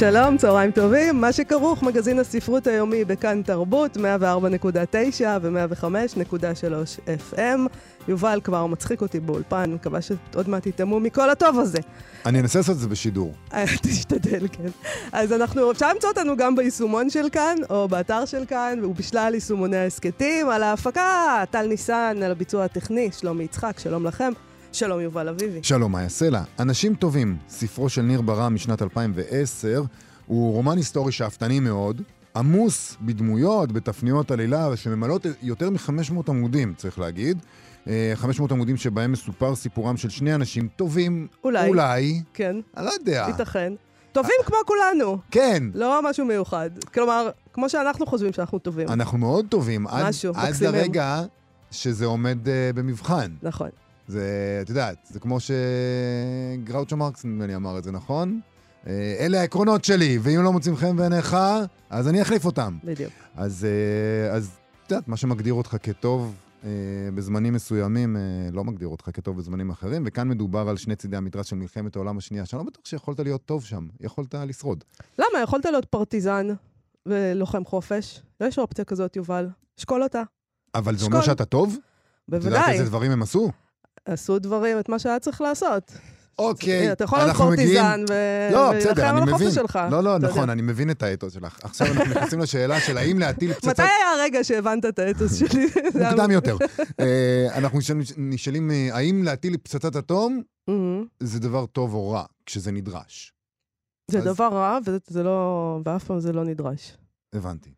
שלום, צהריים טובים. מה שכרוך, מגזין הספרות היומי בכאן תרבות, 104.9 ו-105.3 FM. יובל כבר מצחיק אותי באולפן, מקווה שעוד מעט תטעמו מכל הטוב הזה. אני אנסה לעשות את זה בשידור. אה, תשתדל, כן. אז אנחנו, אפשר למצוא אותנו גם ביישומון של כאן, או באתר של כאן, ובשלל יישומוני ההסכתים, על ההפקה, טל ניסן, על הביצוע הטכני, שלומי יצחק, שלום לכם. שלום יובל אביבי. שלום, מאיה סלע. אנשים טובים, ספרו של ניר ברם משנת 2010, הוא רומן היסטורי שאפתני מאוד, עמוס בדמויות, בתפניות עלילה, שממלאות יותר מ-500 עמודים, צריך להגיד. 500 עמודים שבהם מסופר סיפורם של שני אנשים טובים. אולי. אולי. כן. אני לא יודע. ייתכן. טובים כמו כולנו. כן. לא משהו מיוחד. כלומר, כמו שאנחנו חושבים שאנחנו טובים. אנחנו מאוד טובים. משהו, עד, עד. לרגע שזה עומד uh, במבחן. נכון. זה, את יודעת, זה כמו שגראוצ'ו מרקס נדמה לי אמר את זה, נכון? אה, אלה העקרונות שלי, ואם לא מוצאים חן בעיניך, אז אני אחליף אותם. בדיוק. אז, אה, אז את יודעת, מה שמגדיר אותך כטוב אה, בזמנים מסוימים, לא מגדיר אותך כטוב בזמנים אחרים, וכאן מדובר על שני צידי המתרס של מלחמת העולם השנייה, שאני לא בטוח שיכולת להיות טוב שם, יכולת לשרוד. למה? יכולת להיות פרטיזן ולוחם חופש. יש אופציה כזאת, יובל. שקול אותה. אבל זה אומר. שאתה טוב? את יודעת בוודאי. איזה דברים הם עשו? עשו דברים, את מה שהיה צריך לעשות. אוקיי, אתה יכול להיות לא, בסדר, ולהילחם אני על. החופש שלך. לא, לא, נכון. אני מבין את האתוס שלך. עכשיו אנחנו נכנסים לשאלה של האם להטיל פצצת... מתי היה הרגע שהבנת את האתוס שלי? מוקדם יותר. אה, אנחנו נשאלים- אה, האם להטיל פצצת אטום. זה דבר טוב או רע כשזה נדרש? זה דבר רע, וזה לא... ואף פעם זה לא נדרש. הבנתי.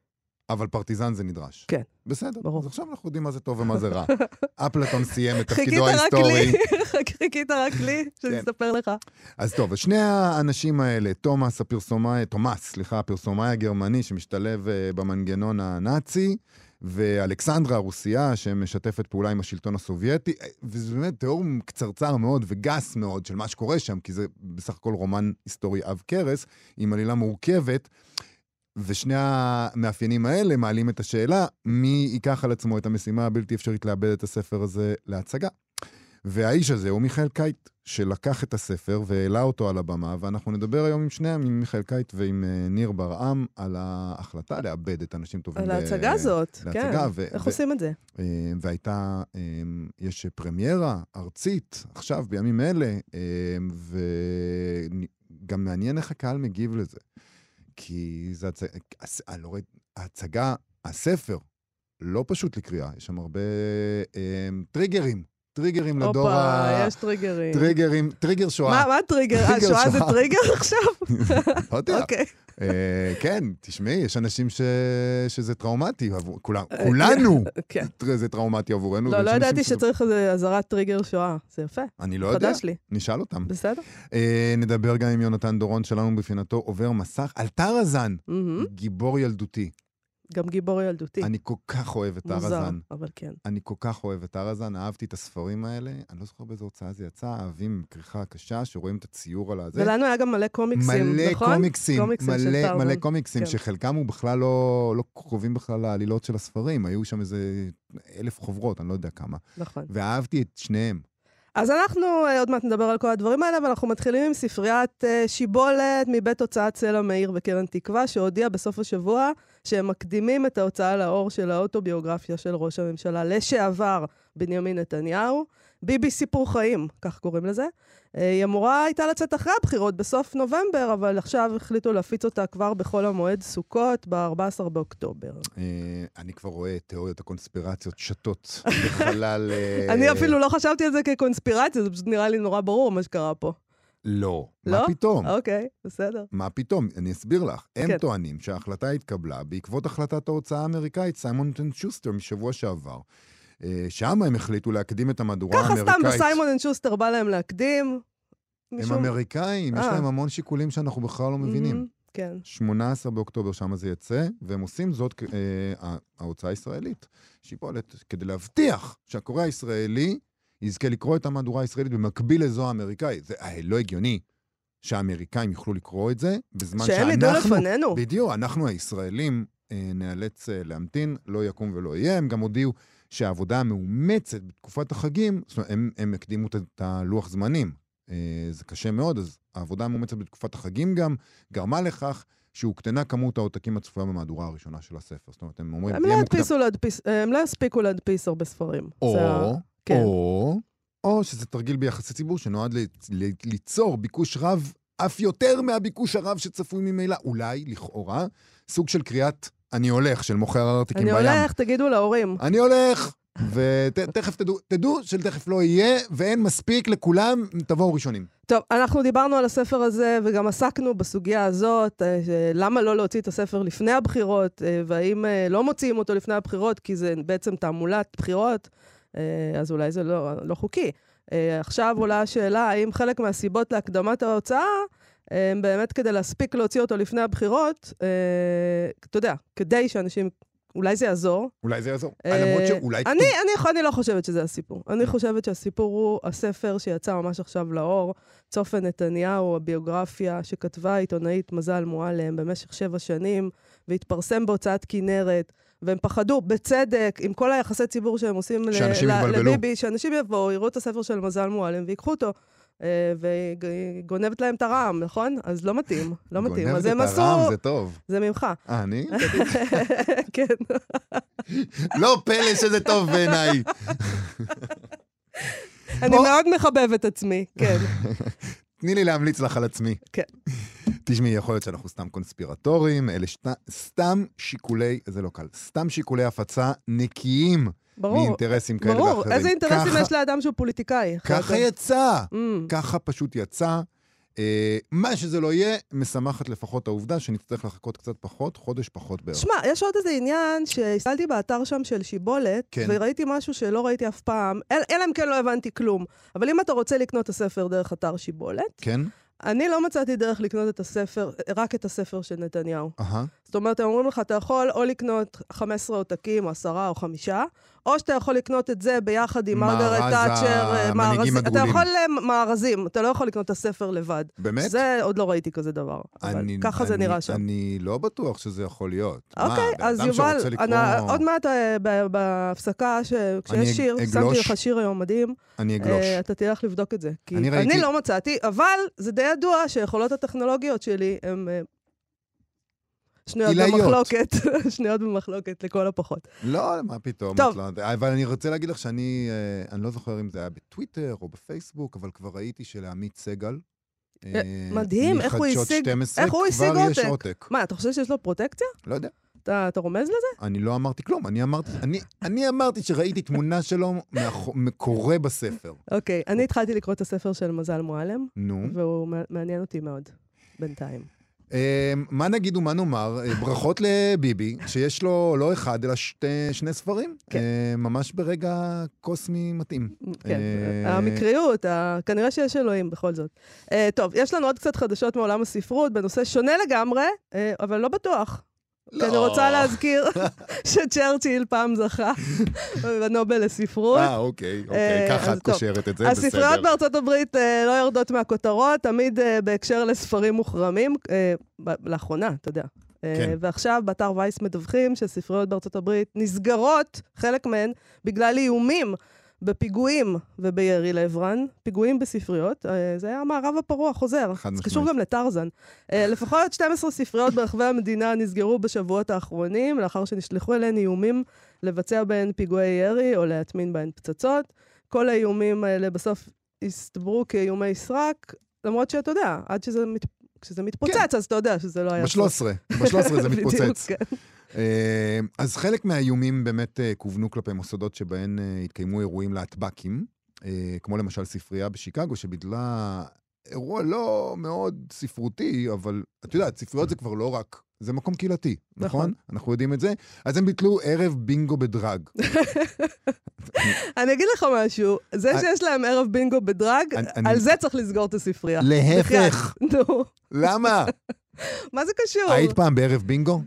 אבל פרטיזן זה נדרש. כן. בסדר. ברור. אז עכשיו אנחנו יודעים מה זה טוב ומה זה רע. אפלטון סיים את תפקידו ההיסטורי. חיכית רק לי, שאני כן. אספר לך. אז טוב, אז שני האנשים האלה, תומאס הפרסומאי, תומאס, סליחה, הפרסומאי הגרמני שמשתלב אה, במנגנון הנאצי, ואלכסנדרה הרוסייה שמשתפת פעולה עם השלטון הסובייטי, אה, וזה באמת תיאור קצרצר מאוד וגס מאוד של מה שקורה שם, כי זה בסך הכל רומן היסטורי עב כרס, עם עלילה מורכבת. ושני המאפיינים האלה מעלים את השאלה, מי ייקח על עצמו את המשימה הבלתי אפשרית לאבד את הספר הזה להצגה. והאיש הזה הוא מיכאל קייט, שלקח את הספר והעלה אותו על הבמה, ואנחנו נדבר היום עם שניהם, עם מיכאל קייט ועם אה, ניר ברעם, על ההחלטה לאבד את אנשים טובים. על ההצגה הזאת, כן. להצגה, ו- איך ו- עושים את זה? אה, והייתה, אה, יש פרמיירה ארצית עכשיו, בימים אלה, וגם מעניין איך הקהל מגיב לזה. כי זה אני לא רואה, ההצגה, הספר, לא פשוט לקריאה, יש שם הרבה אה, טריגרים, טריגרים לדור הופה, ה... יש טריגרים. טריגרים, טריגר שואה. מה מה הטריגר? אה, טריגר שואה זה. טריגר עכשיו? לא יודע. אוקיי. אה, כן, תשמעי, יש אנשים ש... שזה טראומטי עבור כולם, כולנו כן. זה טראומטי עבורנו. לא, לא ידעתי שצריך איזה אזהרת טריגר שואה. זה יפה. אני לא יודע, חדש לי. נשאל אותם. בסדר? אה, נדבר גם עם יונתן דורון שלנו בפינתו עובר מסך על מהמם. גיבור ילדותי. גם גיבור ילדותי. אני כל כך אוהב את מוזר, טרזן. אבל כן. אני כל כך אוהב את טרזן, אהבתי את הספרים האלה. אני לא זוכר באיזו הוצאה זה יצא, אהבים כריכה קשה, שרואים את הציור על הזה. ולנו היה גם מלא קומיקסים, מלא נכון? קומיקסים, קומיקסים מלא. מלא קומיקסים, כן. שחלקם הוא בכלל לא, לא קרובים בכלל לעלילות של הספרים. היו שם איזה אלף חוברות, אני לא יודע כמה. נכון. ואהבתי את שניהם. אז אנחנו אה, עוד מעט נדבר על כל הדברים האלה, ואנחנו מתחילים עם ספריית אה, שיבולת מבית הוצאת סלע מאיר וקרן תקווה, שהודיע בסוף השבוע שהם מקדימים את ההוצאה לאור של האוטוביוגרפיה של ראש הממשלה לשעבר בנימין נתניהו. ביבי סיפור חיים, כך קוראים לזה. אה, היא אמורה הייתה לצאת אחרי הבחירות בסוף נובמבר, אבל עכשיו החליטו להפיץ אותה כבר בחול המועד סוכות, ב-14 באוקטובר. אה, אני כבר רואה את תיאוריות הקונספירציות שטות בחלל... אה, אני אפילו לא חשבתי על זה כקונספירציה, זה פשוט נראה לי נורא ברור מה שקרה פה. לא. לא? מה פתאום? אוקיי, בסדר. מה פתאום? אני אסביר לך. הם כן. טוענים שההחלטה התקבלה בעקבות החלטת ההוצאה האמריקאית, סיימון אנד שוסטר משבוע שעבר. אה, שם הם החליטו להקדים את המהדורה ככה האמריקאית. סתם בסיימון אנד שוסטר בא להם להקדים. הם משום- אמריקאים, יש אה. להם המון שיקולים שאנחנו בכלל לא מבינים. מהמם. כן. 18 באוקטובר, שם זה יצא, והם עושים זאת, אה, ההוצאה הישראלית, שהיא פועלת כדי להבטיח שהקורא הישראלי יזכה לקרוא את המהדורה הישראלית במקביל לזו האמריקאית. זה אה, לא הגיוני שהאמריקאים יוכלו לקרוא את זה, בזמן שהם שאנחנו... ידעו לפנינו. בדיוק, אנחנו הישראלים אה, ניאלץ אה, להמתין, לא יקום ולא יהיה. הם גם הודיעו שהעבודה המאומצת בתקופת החגים, זאת אומרת, הם, הם הקדימו את- את הלוח זמנים. אה, זה קשה מאוד, אז העבודה המאומצת בתקופת החגים גם גרמה לכך שהוקטנה כמות העותקים הצפויה במהדורה הראשונה של הספר. זאת אומרת, הם אומרים, הם לא מוקדם. ידפיסו להדפיס, הם לא יספיקו להדפיס הרבה ספרים. או, כן. או, או שזה תרגיל ביחסי ציבור שנועד ל- ל- ליצור ביקוש רב, אף יותר מהביקוש הרב שצפוי ממילא. אולי, לכאורה, סוג של קריאת אני הולך של מוכר הארטיקים אני בים. הולך, תגידו להורים. אני הולך, ותכף תדעו, תדעו שתכף לא יהיה, ואין מספיק לכולם, תבואו ראשונים. טוב, אנחנו דיברנו על הספר הזה, וגם עסקנו בסוגיה הזאת, אה, למה לא להוציא את הספר לפני הבחירות, אה, והאם אה, לא מוציאים אותו לפני הבחירות, כי זה בעצם תעמולת בחירות, אז אולי זה לא, לא חוקי. אה, עכשיו עולה השאלה, האם חלק מהסיבות להקדמת ההוצאה, אה, הם באמת כדי להספיק להוציא אותו לפני הבחירות, אה, אתה יודע, כדי שאנשים, אולי זה יעזור, אולי זה יעזור. אה, למרות שאולי... אני, אני, אני לא חושבת שזה הסיפור. אני חושבת שהסיפור הוא הספר שיצא ממש עכשיו לאור, צופן נתניהו, הביוגרפיה שכתבה העיתונאית מזל מועלם במשך שבע שנים, והתפרסם בהוצאת כנרת, והם פחדו, בצדק, עם כל היחסי ציבור שהם עושים. לביבי, שאנשים יבואו, יראו את הספר של מזל מועלם ויקחו אותו. אה, והיא גונבת להם את הרעם, נכון? אז לא מתאים, לא מתאים. גונבת את. הרעם, זה טוב. זה ממך. אה, אני? כן. לא פלא שזה טוב בעיניי. אני או- מאוד מחבב את עצמי, כן. תני לי להמליץ לך על עצמי. כן. תשמעי, יכול להיות שאנחנו סתם קונספירטורים, אלה שת... סתם שיקולי, זה לא קל, סתם שיקולי הפצה נקיים ברור. מאינטרסים כאלה ברור, ואחרים. איזה אינטרסים ככה- יש לאדם שהוא פוליטיקאי? ככה יצא. Mm. ככה פשוט יצא. אה, מה שזה לא יהיה, משמחת לפחות העובדה שנצטרך לחכות קצת פחות, חודש פחות בערך. שמע, יש עוד איזה עניין שהסתכלתי באתר שם של שיבולת, כן. וראיתי משהו שלא ראיתי אף פעם, אל- אלא אם כן לא הבנתי כלום. אבל אם אתה רוצה לקנות את הספר דרך אתר שיבולת, כן? אני לא מצאתי דרך לקנות את הספר, רק את הספר של נתניהו. אהה. זאת אומרת, הם אומרים לך, אתה יכול או לקנות 15 עותקים, או 10 או 5, או שאתה יכול לקנות את זה ביחד עם מרגרט תאצ'ר, אה, המנהיגים מארזים. אתה. יכול אה, מארזים, אתה לא יכול לקנות את הספר לבד. באמת? זה עוד לא ראיתי כזה דבר. אבל אני- ככה זה אני- נראה שם. אני לא בטוח שזה יכול להיות. מה, אוקיי, בן אז יובל, לקרוא- אני- עוד מעט אה, בהפסקה, ש- כשיש שיר, אגלוש. שמתי לך שיר היום מדהים, אני אגלוש. אה, אתה תלך לבדוק את זה. כי אני ראיתי- אני לא מצאתי, אבל זה די ידוע שיכולות הטכנולוגיות שלי הן אה, שנויות. במחלוקת, שנויות במחלוקת לכל הפחות. לא, מה פתאום. טוב. לא- אבל אני רוצה להגיד לך שאני, אה, אני לא זוכר אם זה היה בטוויטר או בפייסבוק, אבל כבר ראיתי שלעמית סגל, אה, מדהים, איך הוא השיג- 12, איך הוא השיג כבר יש עותק? עותק. מה, אתה חושב שיש לו פרוטקציה? לא יודע. אתה אתה רומז לזה? אני לא אמרתי כלום, אני אמרתי, אני, אני אמרתי שראיתי תמונה שלו קורא בספר. אוקיי, אני התחלתי לקרוא את הספר של מזל מועלם, נו. והוא מע- מעניין אותי מאוד, בינתיים. אה, מה נגיד ומה נאמר? אה, ברכות לביבי, שיש לו לא אחד, אלא שתי, שני ספרים. כן. אה, ממש ברגע קוסמי מתאים. כן, אה, המקריות, כנראה שיש אלוהים בכל זאת. טוב, יש לנו עוד קצת חדשות מעולם הספרות, בנושא שונה לגמרי, אבל לא בטוח. כי אני לא. רוצה להזכיר שצ'רצ'יל פעם זכה בנובל לספרות. אה, אוקיי, אוקיי, אה, ככה את. קושרת את זה, בסדר. הספריות בארצות הברית אה, לא יורדות מהכותרות, תמיד אה, בהקשר לספרים מוחרמים, לאחרונה, אתה יודע. כן. ועכשיו באתר וייס מדווחים שספריות בארצות הברית נסגרות, חלק מהן, בגלל איומים בפיגועים ובירי לעברן, פיגועים בספריות. אה, זה היה המערב הפרוע חוזר. חד זה קשור משמעית. גם לטרזן. אה, לפחות 12 ספריות ברחבי המדינה נסגרו בשבועות האחרונים, לאחר שנשלחו אליהן איומים לבצע בהן פיגועי ירי או להטמין בהן פצצות. כל האיומים האלה בסוף הסתברו כאיומי סרק, למרות שאתה יודע, עד שזה, מת... כשזה מתפוצץ, אז אתה יודע שזה לא היה... סוף. ב-13, ב-13 זה בדיוק, מתפוצץ. כן. אה, אז חלק מהאיומים באמת אה, כוונו כלפי מוסדות שבהן אה, התקיימו אירועים להטב"קים, כמו למשל ספרייה בשיקגו, שביטלה אירוע לא מאוד ספרותי, אבל את יודעת, ספריות זה כבר לא רק, זה מקום קהילתי, נכון? נכון. אנחנו יודעים את זה. אז הם ביטלו ערב בינגו בדרג. אני אגיד לך משהו, זה שיש להם ערב בינגו בדרג, על זה צריך לסגור את הספרייה. להפך. נו, למה? מה זה קשור? היית פעם בערב בינגו?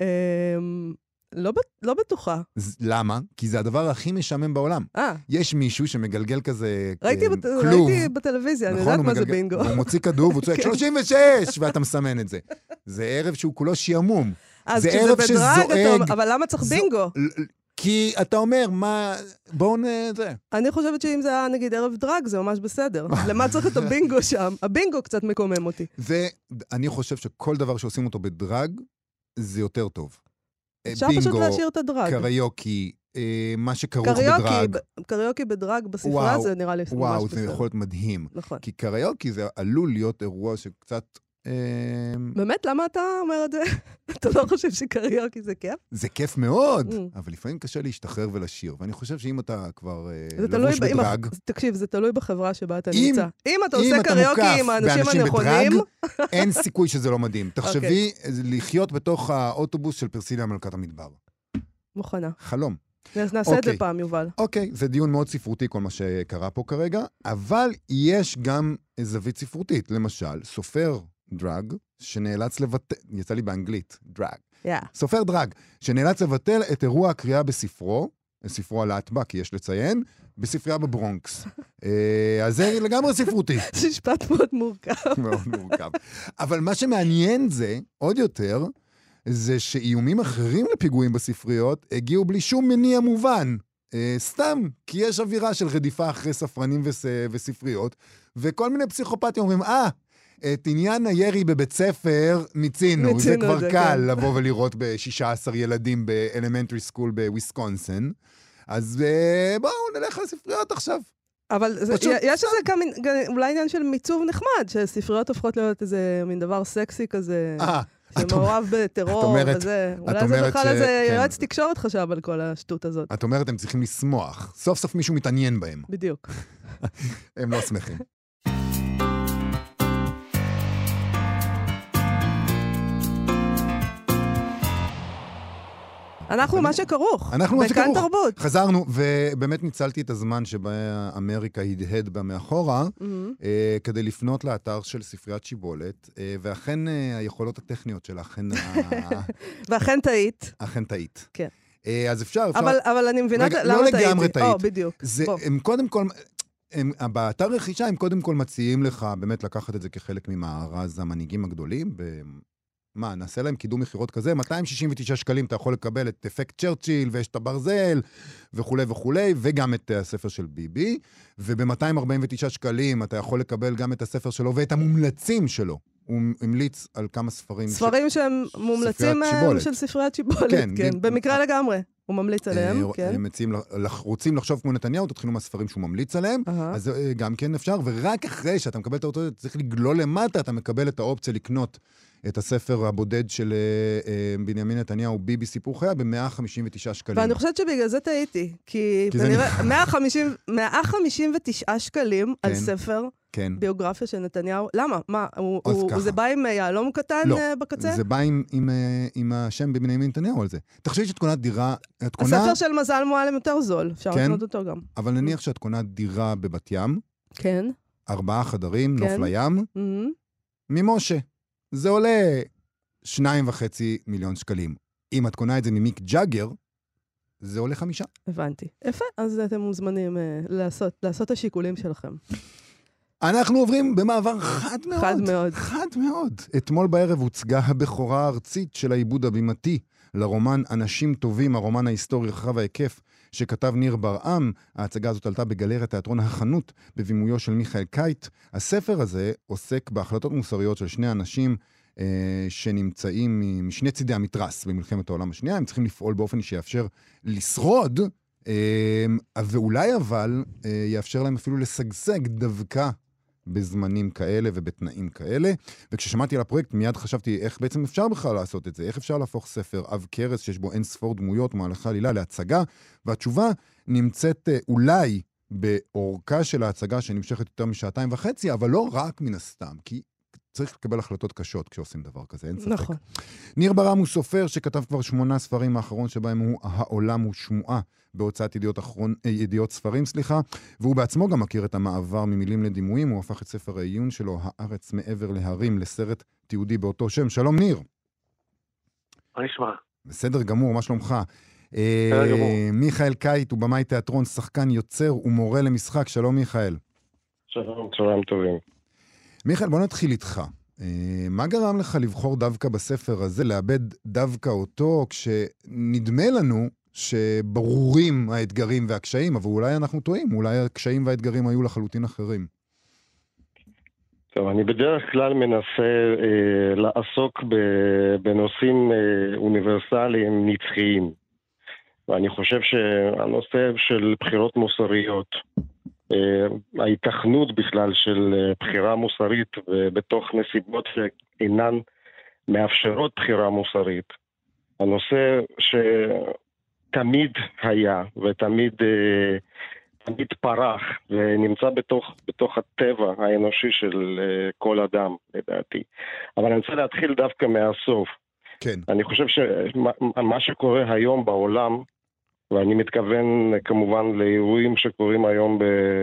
אמ, לא ב- לא בטוחה. למה? כי זה הדבר הכי משעמם בעולם. אה, יש מישהו שמגלגל כזה ראיתי אה, בת- כלוב. ראיתי בטלוויזיה, אני נכון, יודעת הוא מה זה מגלגל- בינגו. והוא מוציא כדור והוא צועק כן. 36! ואתה מסמן את זה. זה ערב שהוא כולו שעמום. אז זה ערב בדרג, אתה שזועק. אומר, אבל למה צריך זו- בינגו? כי אתה אומר, מה... בואו נ... זה. אני חושבת שאם זה היה נגיד ערב דרג, זה ממש בסדר. למה צריך את הבינגו שם? הבינגו קצת מקומם אותי. זה, אני חושב שכל דבר שעושים אותו בדרג, זה יותר טוב. אה, אפשר פשוט להשאיר את הדרג. קריוקי, אה, מה שכרוך קריוקי, בדרג. ב- קריוקי בדרג בספרייה וואו, זה נראה לי ממש בסדר. וואו, זה יכול להיות מדהים. נכון. כי קריוקי זה עלול להיות אירוע שקצת... אה, באמת? למה אתה אומר את זה? אתה לא חושב שקריוקי זה כיף? זה כיף מאוד, Mm. אבל לפעמים קשה להשתחרר ולשיר. ואני חושב שאם אתה כבר אה, לבוש בדרג, תקשיב, זה תלוי בחברה שבה אתה נמצא. אם אתה עושה קריוקי עם האנשים הנכונים, אין סיכוי שזה לא מדהים. אוקיי. תחשבי לחיות בתוך האוטובוס של פרסיליה מלכת המדבר. מוכנה. חלום. נעשה את זה אוקיי. פעם, יובל. אוקיי, זה דיון מאוד ספרותי כל מה שקרה פה כרגע, אבל יש גם זווית ספרותית. למשל, סופר דרג שנאלץ לבטל, יצא לי באנגלית, דרג. יא. סופר דרג, שנאלץ לבטל את אירוע הקריאה בספרו, ספרו על כי יש לציין, בספרייה בברונקס. אה, אז זה לגמרי ספרותי. זה משפט מאוד מורכב. מאוד מורכב. אבל מה שמעניין זה, עוד יותר, זה שאיומים אחרים לפיגועים בספריות הגיעו בלי שום מניע מובן. אה, סתם, כי יש אווירה של רדיפה אחרי ספרנים וס, וספריות, וכל מיני פסיכופטים אומרים, אה, את עניין הירי בבית ספר מיצינו. זה כבר זה, קל כן. לבוא ולראות ב-16 ילדים ב elementary school בוויסקונסין. אז אה, בואו נלך לספריות עכשיו. אבל זה, יש איזה כמה, אולי עניין של מיצוב נחמד, שספריות הופכות להיות איזה מין דבר סקסי כזה, אה, שמעורב בטרור אומרת- וזה. אולי זה בכלל ש- איזה כן. יועץ תקשורת חשב על כל השטות הזאת. את אומרת, הם צריכים לשמוח. סוף סוף מישהו מתעניין בהם. בדיוק. הם לא שמחים. אנחנו מה שכרוך. אנחנו מה שכרוך. תרבות. חזרנו, ובאמת ניצלתי את הזמן שבה אמריקה הדהד בה מאחורה, מהמם. אה, כדי לפנות לאתר של ספריית שיבולת, אה, ואכן אה, היכולות הטכניות שלה אכן, ואכן טעית. אכן טעית. כן. אז אפשר, אפשר... אבל, אבל אני מבינה רגע, לא למה טעיתי. לגמרי טעית. או, בדיוק. זה. הם קודם כל... הם, באתר רכישה הם קודם כל מציעים לך באמת לקחת את זה כחלק ממארז המנהיגים הגדולים. מה, נעשה להם קידום מכירות כזה? 269 שקלים אתה יכול לקבל את אפקט צ'רצ'יל ויש את הברזל וכולי וכולי, וגם את אה, הספר של ביבי. וב-249 שקלים אתה יכול לקבל גם את הספר שלו ואת המומלצים שלו. הוא המליץ על כמה ספרים. ש- ספרים שהם מומלצים אה, שיבולת. של ספריית שיבולת, כן, כן, ב- במקרה לגמרי. הוא ממליץ עליהם, אה, כן. הם מציעים, רוצים לחשוב כמו נתניהו, תתחילו מהספרים שהוא ממליץ עליהם. אז אה, גם כן אפשר, ורק אחרי שאתה מקבל את האוטו, צריך לגלול למטה, אתה מקבל את האופציה לקנות את הספר הבודד של אה, אה, בנימין נתניהו, ביבי סיפור חיה, ב-159 שקלים. ואני חושבת שבגלל זה טעיתי, כי כנראה 150 159 שקלים על כן. ספר כן. ביוגרפיה של נתניהו, למה? מה, הוא- הוא- ככה. זה בא עם אה, יהלום קטן לא, בקצה? זה בא עם, עם, עם השם בנימין נתניהו על זה. תחשבי שאת קונה דירה, את קונה, הספר של מזל מועלם יותר זול, אפשר כן. לקנות אותו גם. אבל נניח שאת קונה דירה בבת ים, כן. ארבעה חדרים, נוף כן. לים, מהמם. ממשה. זה עולה שניים וחצי מיליון שקלים. אם את קונה את זה ממיק ג'אגר, זה עולה חמישה. הבנתי. יפה, אז אתם מוזמנים אה, לעשות לעשות את השיקולים שלכם. אנחנו עוברים במעבר חד מאוד. חד מאוד. חד מאוד. אתמול בערב הוצגה הבכורה הארצית של העיבוד הבימתי לרומן אנשים טובים, הרומן ההיסטורי רחב ההיקף שכתב ניר ברעם. ההצגה הזאת עלתה בגלריית תיאטרון החנות בבימויו של מיכאל קייט. הספר הזה עוסק בהחלטות מוסריות של שני אנשים אה, שנמצאים משני צידי המתרס במלחמת העולם השנייה. הם צריכים לפעול באופן שיאפשר לשרוד, אה, ואולי אבל אה, יאפשר להם אפילו לשגשג דווקא בזמנים כאלה ובתנאים כאלה. וכששמעתי על הפרויקט, מיד חשבתי איך בעצם אפשר בכלל לעשות את זה, איך אפשר להפוך ספר עב כרס שיש בו אין ספור דמויות, מהלכה עלילה, להצגה, והתשובה נמצאת אה, אולי באורכה של ההצגה שנמשכת יותר משעתיים וחצי, אבל לא רק מן הסתם, כי צריך לקבל החלטות קשות כשעושים דבר כזה, אין ספק. נכון. ניר ברם הוא סופר שכתב כבר שמונה ספרים, האחרון שבהם הוא "העולם הוא שמועה" בהוצאת ידיעות, אחרון, אה, ידיעות ספרים, סליחה, והוא בעצמו גם מכיר את המעבר ממילים לדימויים, הוא הפך את ספר העיון שלו, "הארץ מעבר להרים", לסרט תיעודי באותו שם. שלום ניר. מה נשמע? בסדר גמור, מה שלומך? בסדר אה, גמור. מיכאל קייט הוא במאי תיאטרון, שחקן, יוצר ומורה למשחק. שלום מיכאל. שלום, צהריים טובים. מיכאל, בוא נתחיל איתך. אה, מה גרם לך לבחור דווקא בספר הזה, לאבד דווקא אותו, כשנדמה לנו שברורים האתגרים והקשיים, אבל אולי אנחנו טועים, אולי הקשיים והאתגרים היו לחלוטין אחרים. טוב, אני בדרך כלל מנסה אה, לעסוק ב- בנושאים אה, אוניברסליים נצחיים. ואני חושב שהנושא של בחירות מוסריות, ההיתכנות בכלל של אה, בחירה מוסרית בתוך נסיבות שאינן מאפשרות בחירה מוסרית, הנושא שתמיד היה ותמיד אה, תמיד פרח ונמצא בתוך, בתוך הטבע האנושי של כל אדם, לדעתי. אבל אני רוצה להתחיל דווקא מהסוף. כן. אני חושב שמה שקורה היום בעולם, ואני מתכוון כמובן לאירועים שקורים היום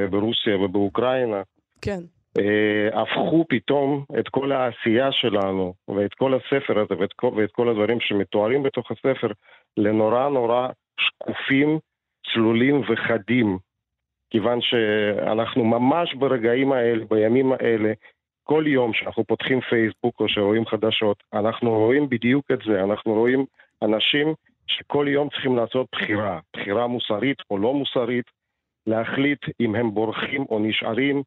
ברוסיה ובאוקראינה, כן. אה, הפכו פתאום את כל העשייה שלנו, ואת כל הספר הזה, ואת כל, ואת כל הדברים שמתוארים בתוך הספר, לנורא נורא שקופים, צלולים וחדים. כיוון שאנחנו ממש ברגעים האלה, בימים האלה, כל יום שאנחנו פותחים פייסבוק או שרואים חדשות, אנחנו רואים בדיוק את זה, אנחנו רואים אנשים שכל יום צריכים לעשות בחירה, בחירה מוסרית או לא מוסרית, להחליט אם הם בורחים או נשארים,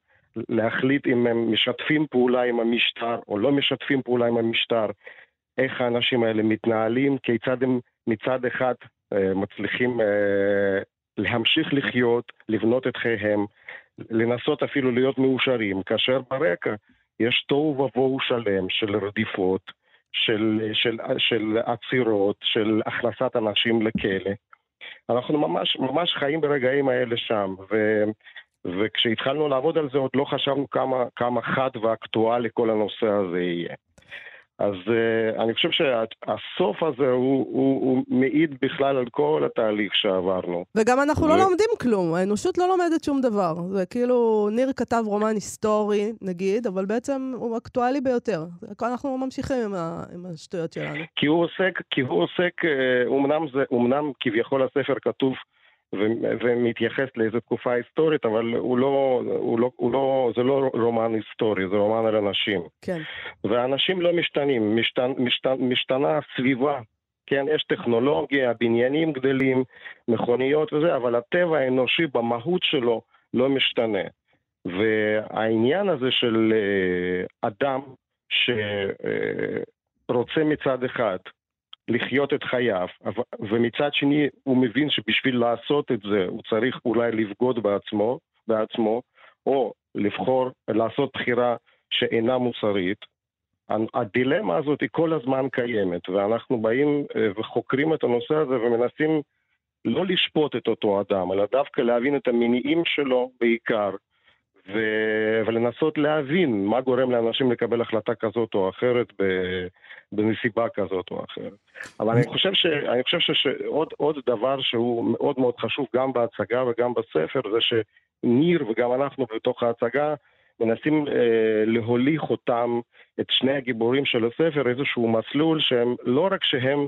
להחליט אם הם משתפים פעולה עם המשטר או לא משתפים פעולה עם המשטר, איך האנשים האלה מתנהלים, כיצד הם מצד אחד אה, מצליחים אה, להמשיך לחיות, לבנות את חייהם, לנסות אפילו להיות מאושרים, כאשר ברקע יש תוהו ובוהו שלם של רדיפות, של, של, של עצירות, של הכנסת אנשים לכלא. אנחנו ממש, ממש חיים ברגעים האלה שם, ו, וכשהתחלנו לעבוד על זה עוד לא חשבנו כמה, כמה חד ואקטואלי כל הנושא הזה יהיה. אז uh, אני חושב שהסוף הזה הוא, הוא, הוא מעיד בכלל על כל התהליך שעברנו. וגם אנחנו לא ו- לומדים כלום, האנושות לא לומדת שום דבר. זה כאילו, ניר כתב רומן היסטורי, נגיד, אבל בעצם הוא אקטואלי ביותר. אנחנו ממשיכים עם, ה, עם השטויות שלנו. כי הוא עוסק, כי הוא עוסק, אה, אומנם זה, אומנם כביכול הספר כתוב ו- ומתייחס לאיזו תקופה היסטורית, אבל הוא לא, הוא לא, הוא לא, זה לא רומן היסטורי, זה רומן על אנשים. כן. והאנשים לא משתנים, משתנ, משתנ, משתנה הסביבה. כן, יש טכנולוגיה, בניינים גדלים, מכוניות וזה, אבל הטבע האנושי במהות שלו לא משתנה. והעניין הזה של אה, אדם שרוצה מצד אחד לחיות את חייו, ומצד שני הוא מבין שבשביל לעשות את זה הוא צריך אולי לבגוד בעצמו, בעצמו, או לבחור, לעשות בחירה שאינה מוסרית, הדילמה הזאת היא כל הזמן קיימת, ואנחנו באים אה, וחוקרים את הנושא הזה ומנסים לא לשפוט את אותו אדם, אלא דווקא להבין את המניעים שלו בעיקר, ו... ולנסות להבין מה גורם לאנשים לקבל החלטה כזאת או אחרת ב... בנסיבה כזאת או אחרת. אבל אני חושב, ש... אני חושב שעוד עוד דבר שהוא מאוד מאוד חשוב גם בהצגה וגם בספר, זה שניר וגם אנחנו בתוך ההצגה מנסים אה, להוליך אותם, את שני הגיבורים של הספר, איזשהו מסלול שהם לא רק שהם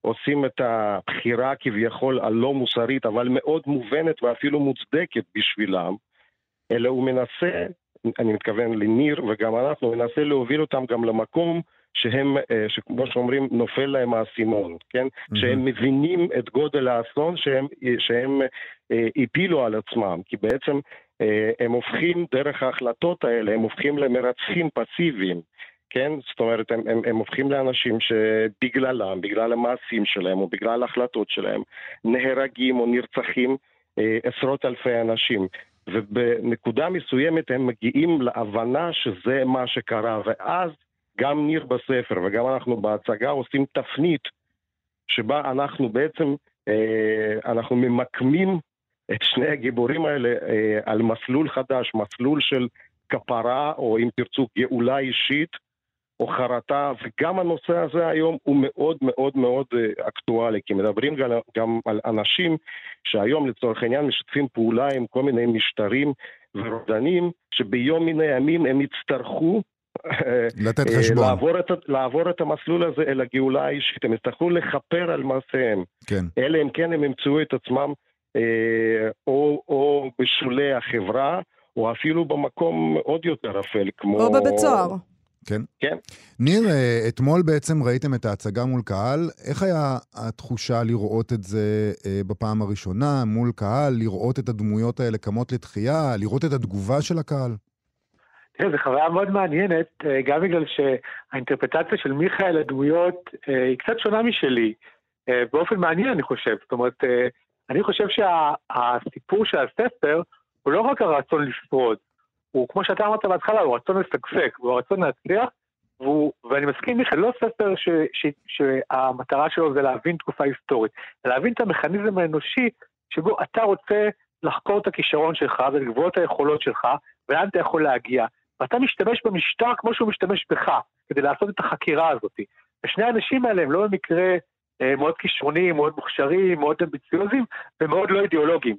עושים את הבחירה כביכול הלא מוסרית, אבל מאוד מובנת ואפילו מוצדקת בשבילם, אלא הוא מנסה, אני מתכוון לניר וגם אנחנו, מנסה להוביל אותם גם למקום שהם, אה, שכמו שאומרים, נופל להם האסימון, כן? מהמם. שהם מבינים את גודל האסון שהם, שהם אה, הפילו על עצמם, כי בעצם אה, הם הופכים, דרך ההחלטות האלה, הם הופכים למרצחים פסיביים. כן? זאת אומרת, הם, הם, הם הופכים לאנשים שבגללם, בגלל המעשים שלהם או בגלל ההחלטות שלהם, נהרגים או נרצחים אה, עשרות אלפי אנשים. ובנקודה מסוימת הם מגיעים להבנה שזה מה שקרה, ואז גם ניר בספר וגם אנחנו בהצגה עושים תפנית שבה אנחנו בעצם, אה, אנחנו ממקמים את שני הגיבורים האלה אה, על מסלול חדש, מסלול של כפרה, או אם תרצו, גאולה אישית, או חרטה, וגם הנושא הזה היום הוא מאוד מאוד מאוד אה, אקטואלי, כי מדברים גם, גם על אנשים שהיום לצורך העניין משתפים פעולה עם כל מיני משטרים ורודנים, שביום מן הימים הם יצטרכו לתת אה, חשבון. לעבור את, לעבור את המסלול הזה אל הגאולה האישית, הם יצטרכו לכפר על מעשיהם, כן. אלא אם כן הם ימצאו את עצמם אה, או, או בשולי החברה, או אפילו במקום עוד יותר אפל, כמו... או בבית סוהר. כן. כן. ניר, אה, אתמול בעצם ראיתם את ההצגה מול קהל. איך היה התחושה לראות את זה אה, בפעם הראשונה, מול קהל, לראות את הדמויות האלה קמות לתחייה, לראות את התגובה של הקהל? תראה, זו חוויה מאוד מעניינת, אה, גם בגלל שהאינטרפטציה של מיכאל לדמויות היא קצת שונה משלי, באופן מעניין אני חושב. זאת אומרת, אני חושב שהסיפור של הספר הוא לא רק הרצון לשרוד, הוא, כמו שאתה אמרת בהתחלה, הוא רצון לשגשג, הוא הרצון להצליח, והוא, ואני מסכים, מיכאל, לא ספר ש, ש, שהמטרה שלו זה להבין תקופה היסטורית, להבין את המכניזם האנושי שבו אתה רוצה לחקור את הכישרון שלך ולגבות את היכולות שלך, ולאן אתה יכול להגיע. ואתה משתמש במשטר כמו שהוא משתמש בך, כדי לעשות את החקירה הזאת. ושני האנשים האלה הם לא במקרה אה, מאוד כישרוניים, מאוד מוכשרים, מאוד אמביציוזיים, ומאוד לא אידיאולוגיים.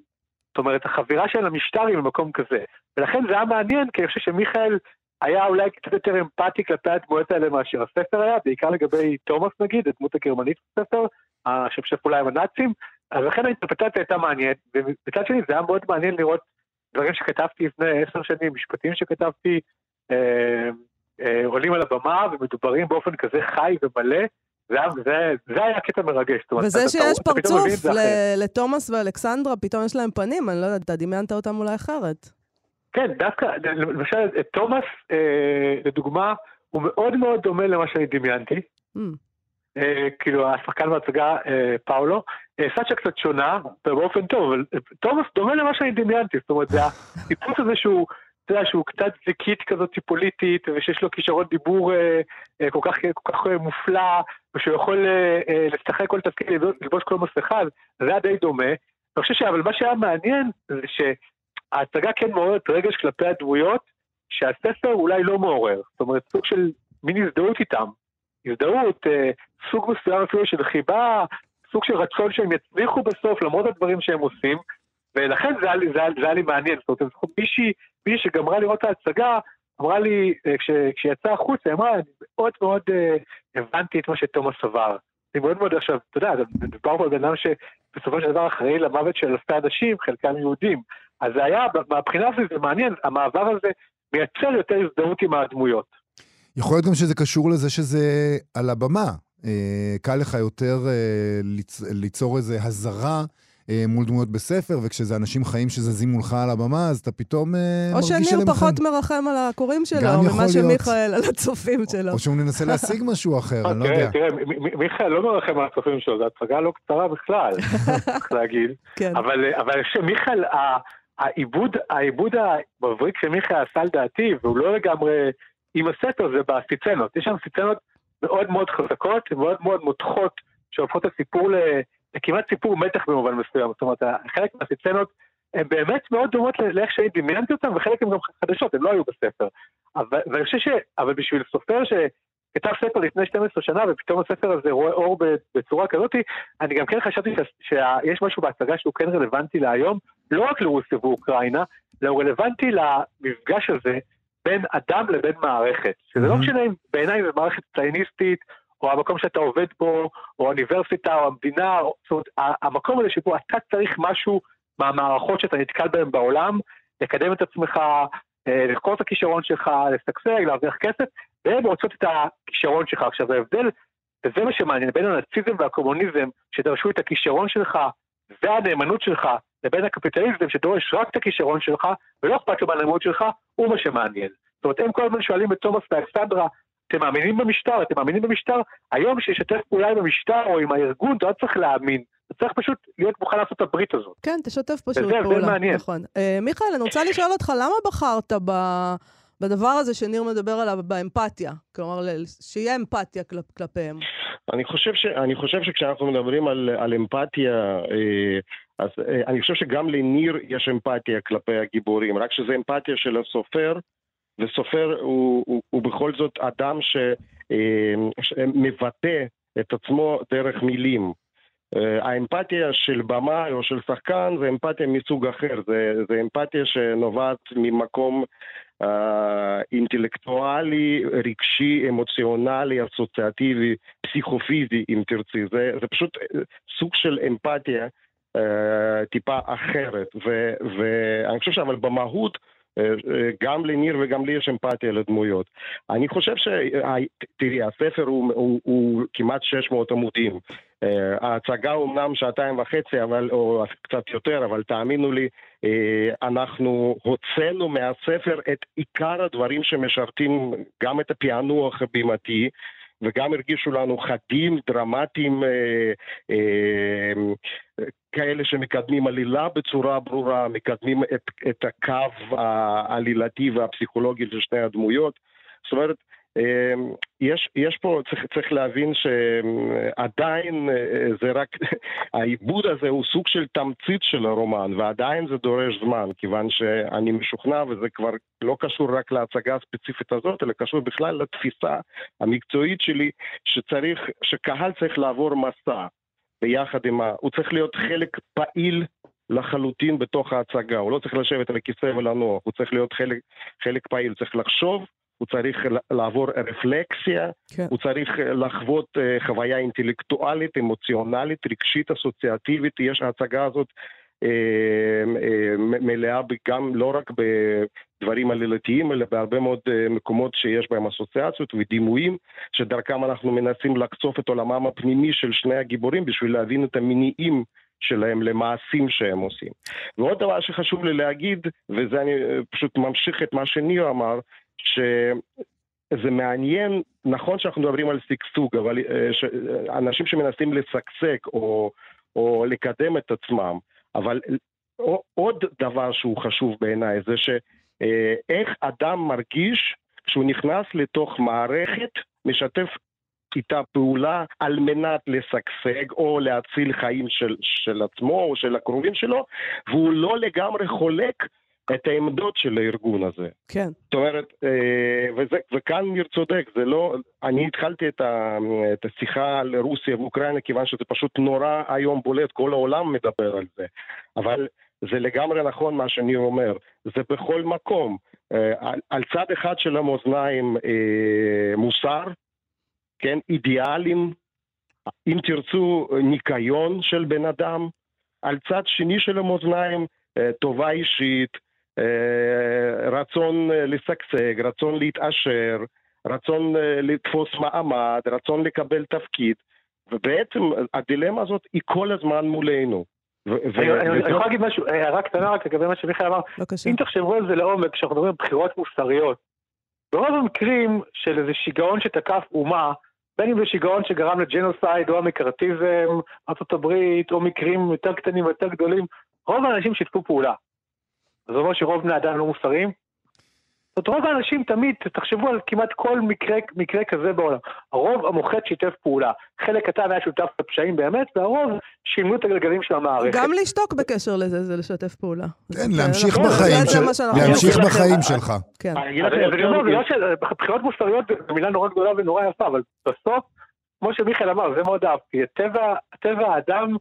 זאת אומרת, החבירה שלהם למשטר היא במקום כזה. ולכן זה היה מעניין, כי אני חושב שמיכאל היה אולי קצת יותר אמפתי כלפי הדמויות האלה מאשר הספר היה, בעיקר לגבי תומאס נגיד, הדמות הגרמנית בספר, שמשתף פעולה עם הנאצים, אז לכן האינטרפטציה הייתה מעניינת, ובצד שני זה היה מאוד מעניין לראות דברים שכתבתי לפני עשר שנים, משפטים שכתבתי, אה, אה, עולים על הבמה ומדוברים באופן כזה חי ומלא, זה, זה, זה היה קטע מרגש. אומרת, וזה אתה- שיש אתה פרצוף אחרת. ל- לתומאס ואלכסנדרה, פתאום יש להם פנים, אני לא יודעת, אתה דמיינת אותם אולי אחרת. כן, דווקא, למשל, תומאס, אה, לדוגמה, הוא מאוד מאוד דומה למה שאני דמיינתי. Mm. אה, כאילו, השחקן בהצגה, אה, פאולו. אה, סאצ'ה קצת שונה, באופן טוב, אבל אה, תומאס דומה למה שאני דמיינתי. זאת אומרת, זה הטיפוס הזה שהוא, אתה יודע, שהוא קצת זיקית כזאת טיפוליטית, ושיש לו כישרון דיבור אה, אה, כל כך, כל כך אה, מופלא, ושהוא יכול לשחק כל תפקיד, ללבוש- כל מסכה, זה היה די דומה. אני חושב ש... אבל מה שהיה מעניין זה שההצגה כן מעוררת רגש כלפי הדמויות, שהספר אולי לא מעורר. זאת אומרת, סוג של מין הזדהות איתם. הזדהות, סוג מסוים אפילו של חיבה, סוג של רצון שהם יצליחו בסוף למרות הדברים שהם עושים, ולכן זה היה לי, זה היה, זה היה לי מעניין. זאת אומרת, מישהי, מישהי שגמרה לראות את ההצגה, אמרה לי, אה, כש, כשיצאה החוצה, היא אמרה, אני מאוד מאוד אה, הבנתי את מה שתומאס עבר. אני מאוד מאוד עכשיו, אתה יודע, מדובר פה על בן אדם שבסופו של דבר אחראי למוות של אלפי אנשים, חלקם יהודים. אז זה היה, מהבחינה הזאת זה מעניין, המעבר הזה מייצר יותר הזדהות עם הדמויות. יכול להיות גם שזה קשור לזה שזה על הבמה. אה, קל לך יותר אה, ליצ... ליצור איזו הזרה מול דמויות בספר, וכשזה אנשים חיים שזזים מולך על הבמה, אז אתה פתאום אה, או מרגיש שניר עליהם פחות חן. מרחם על הקוראים שלו, יכול ממה. שמיכאל על הצופים שלו. או שהוא מנסה להשיג משהו אחר, אני לא תראה, יודע. תראה, מיכאל לא מרחם על הצופים שלו, זו הצגה לא קצרה בכלל, צריך להגיד. כן. אבל אבל אני חושב שמיכאל, ה- העיבוד, העיבוד המבריק שמיכאל עשה לדעתי, והוא לא לגמרי עם הספר, זה בסצנות. יש שם סצנות מאוד מאוד חזקות, מאוד מאוד מותחות, שהופכות את הסיפור ל- לכמעט סיפור מתח במובן מסוים. זאת אומרת, חלק מהסצנות הן באמת מאוד דומות לאיך שאני דמיינתי אותן, וחלק הן גם חדשות, הן לא היו בספר. אבל, ואני חושב ש... אבל בשביל סופר ש... כתב ספר לפני 12 שנה, ופתאום הספר הזה רואה אור בצורה כזאת, אני גם כן חשבתי ש- שיש משהו בהצגה שהוא כן רלוונטי להיום, לא רק לרוסיה ואוקראינה, אלא הוא רלוונטי למפגש הזה בין אדם לבין מערכת. שזה לא Mhm. משנה אם בעיניי זו מערכת צייניסטית, או המקום שאתה עובד בו, או האוניברסיטה, או המדינה, זאת אומרת, המקום הזה שבו אתה צריך משהו מהמערכות שאתה נתקל בהן בעולם, לקדם את עצמך, אה, לחקור את הכישרון שלך, לשגשג, להרוויח כסף, והן רוצות את הכישרון שלך. עכשיו, ההבדל, וזה מה שמעניין, בין הנאציזם והקומוניזם, שדרשו את הכישרון שלך והנאמנות שלך, לבין הקפיטליזם שדורש רק את הכישרון שלך, ולא אכפת לו מהנאמנות שלך, הוא מה שמעניין. זאת אומרת, הם כל הזמן שואלים את תומאס ואלכסנדרה, אתם מאמינים במשטר? אתם מאמינים במשטר? היום שישתף פעולה עם המשטר או עם הארגון, אתה לא צריך להאמין. אתה צריך פשוט להיות מוכן לעשות את הברית הזאת. כן, תשתף פשוט וזה הבדל פעולה. מעניין. נכון. אה, מיכאל, אני רוצה לשאול אותך, למה בחרת ב... בדבר הזה שניר מדבר עליו, באמפתיה? כלומר, שיהיה אמפתיה כל... כלפיהם. אני חושב, ש, אני חושב שכשאנחנו מדברים על, על אמפתיה, אה, אז אה, אני חושב שגם לניר יש אמפתיה כלפי הגיבורים, רק שזו אמפתיה של הסופר וסופר הוא, הוא, הוא בכל זאת אדם ש, אה, שמבטא את עצמו דרך מילים. אה, האמפתיה של במאי או של שחקן זה אמפתיה מסוג אחר, זה, זה אמפתיה שנובעת ממקום uh, אינטלקטואלי, רגשי, אמוציונלי, אסוציאטיבי, פסיכופיזי אם תרצי, זה, זה פשוט סוג של אמפתיה uh, טיפה אחרת, ואני חושב שאבל במהות גם לניר וגם לי יש אמפתיה לדמויות. אני חושב ש... תראי, הספר הוא, הוא, הוא כמעט 600 עמודים. אה, ההצגה אומנם שעתיים וחצי, אבל, או קצת יותר, אבל תאמינו לי, אה, אנחנו הוצאנו מהספר את עיקר הדברים שמשרתים גם את הפענוח הבימתי. וגם הרגישו לנו חדים, דרמטיים, אה, אה, כאלה שמקדמים עלילה בצורה ברורה, מקדמים את, את הקו העלילתי והפסיכולוגי של שני הדמויות. זאת אומרת, יש, יש פה, צריך, צריך להבין שעדיין אה, זה רק, העיבוד הזה הוא סוג של תמצית של הרומן, ועדיין זה דורש זמן, כיוון שאני משוכנע, וזה כבר לא קשור רק להצגה הספציפית הזאת, אלא קשור בכלל לתפיסה המקצועית שלי, שצריך, שקהל צריך לעבור מסע ביחד עם ה... הוא צריך להיות חלק פעיל לחלוטין בתוך ההצגה, הוא לא צריך לשבת על הכיסא ולנוח, הוא צריך להיות חלק, חלק פעיל, צריך לחשוב הוא צריך לעבור רפלקסיה, כן. הוא צריך לחוות אה, חוויה אינטלקטואלית, אמוציונלית, רגשית, אסוציאטיבית. יש ההצגה הזאת אה, אה, מלאה גם לא רק בדברים עלילתיים, אלא בהרבה מאוד מקומות שיש בהם אסוציאציות ודימויים, שדרכם אנחנו מנסים לחשוף את עולמם הפנימי של שני הגיבורים בשביל להבין את המניעים שלהם למעשים שהם עושים. ועוד דבר שחשוב לי להגיד, וזה אני פשוט ממשיך את מה שניר אמר, שזה מעניין, נכון שאנחנו מדברים על שגשוג, אבל אה, אנשים שמנסים לשגשג או, או לקדם את עצמם, אבל עוד דבר שהוא חשוב בעיניי זה שאיך אה, אדם מרגיש כשהוא נכנס לתוך מערכת, משתף איתה פעולה על מנת לשגשג או להציל חיים של, של עצמו או של הקרובים שלו, והוא לא לגמרי חולק את העמדות של הארגון הזה. כן. זאת אומרת, אה, וזה, וכאן ניר צודק, זה לא, אני התחלתי את, ה, את השיחה על רוסיה ואוקראינה כיוון שזה פשוט נורא היום בולט, כל העולם מדבר על זה. אבל זה לגמרי נכון מה שניר אומר, זה בכל מקום. אה, על, על צד אחד של המאזניים אה, מוסר, כן, אידיאלים, אם תרצו ניקיון של בן אדם, על צד שני של המאזניים טובה אישית, רצון אה, לשגשג, רצון להתעשר, רצון אה, לתפוס מעמד, רצון לקבל תפקיד, ובעצם הדילמה הזאת היא כל הזמן מולנו. אני יכול להגיד משהו, הערה קטנה רק לגבי מה שמיכאל אמר. אם תחשבו על זה לעומק, כשאנחנו מדברים על בחירות מוסריות, ברוב המקרים של איזה שיגעון שתקף אומה, בין אם זה שיגעון שגרם לג'נוסייד או המקארתיזם, ארה"ב, או מקרים יותר קטנים ויותר גדולים, רוב האנשים שיתפו פעולה. זה אומר שרוב בני אדם לא מוסריים? זאת רוב האנשים תמיד, תחשבו על כמעט כל מקרה, מקרה כזה בעולם. הרוב המוחץ שיתף פעולה. חלק קטן היה שותף לפשעים באמת, והרוב שינו את הגלגלים של המערכת. גם לשתוק בקשר לזה זה לשתף פעולה. כן, להמשיך בחיים להמשיך בחיים שלך. כן. בחירות מוסריות זו מילה נורא גדולה ונורא יפה, אבל בסוף, כמו שמיכאל אמר, זה מאוד אהבתי. טבע האדם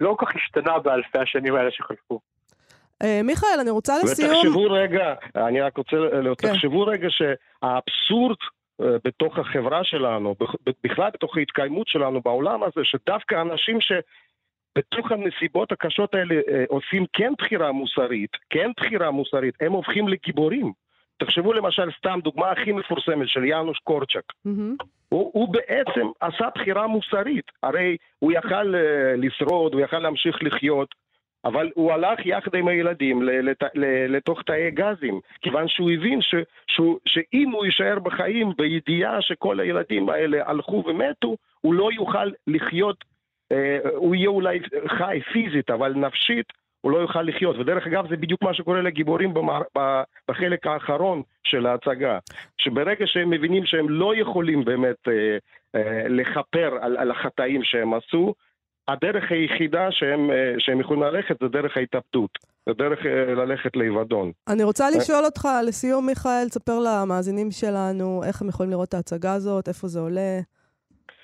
לא כל כך השתנה באלפי השנים האלה שחלפו. אה, מיכאל, אני רוצה לסיום... ותחשבו רגע, אני רק רוצה, כן. תחשבו רגע שהאבסורד אה, בתוך החברה שלנו, בכלל בתוך ההתקיימות שלנו בעולם הזה, שדווקא אנשים ש... בתוך הנסיבות הקשות האלה אה, עושים כן בחירה מוסרית, כן בחירה מוסרית, הם הופכים לגיבורים. תחשבו למשל, סתם דוגמה הכי מפורסמת של יאנוש קורצ'ק. Mm-hmm. הוא, הוא בעצם עשה בחירה מוסרית, הרי הוא יכל לשרוד, הוא יכל להמשיך לחיות, אבל הוא הלך יחד עם הילדים לת, לתוך תאי גזים, כיוון שהוא הבין ש, שהוא, שאם הוא יישאר בחיים בידיעה שכל הילדים האלה הלכו ומתו, הוא לא יוכל לחיות, אה, הוא יהיה אולי חי פיזית, אבל נפשית הוא לא יוכל לחיות. ודרך אגב, זה בדיוק מה שקורה לגיבורים במע... בחלק האחרון של ההצגה. שברגע שהם מבינים שהם לא יכולים באמת אה, אה, לכפר על, על החטאים שהם עשו, הדרך היחידה שהם, אה, שהם יכולים ללכת זה דרך ההתאבדות. זה דרך אה, ללכת לאבדון. אני רוצה לשאול אותך, לסיום, מיכאל, תספר למאזינים שלנו איך הם יכולים לראות את ההצגה הזאת, איפה זה עולה,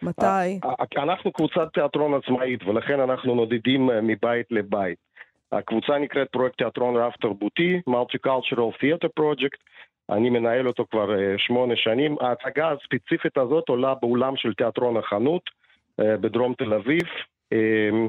מתי. אה, אנחנו קבוצת תיאטרון עצמאית, ולכן אנחנו נודדים אה, מבית לבית. הקבוצה נקראת פרויקט תיאטרון רב-תרבותי, Multicultural Theater Project. אני מנהל אותו כבר אה, שמונה שנים. ההצגה הספציפית הזאת עולה באולם של תיאטרון החנות אה, בדרום תל אביב. אה,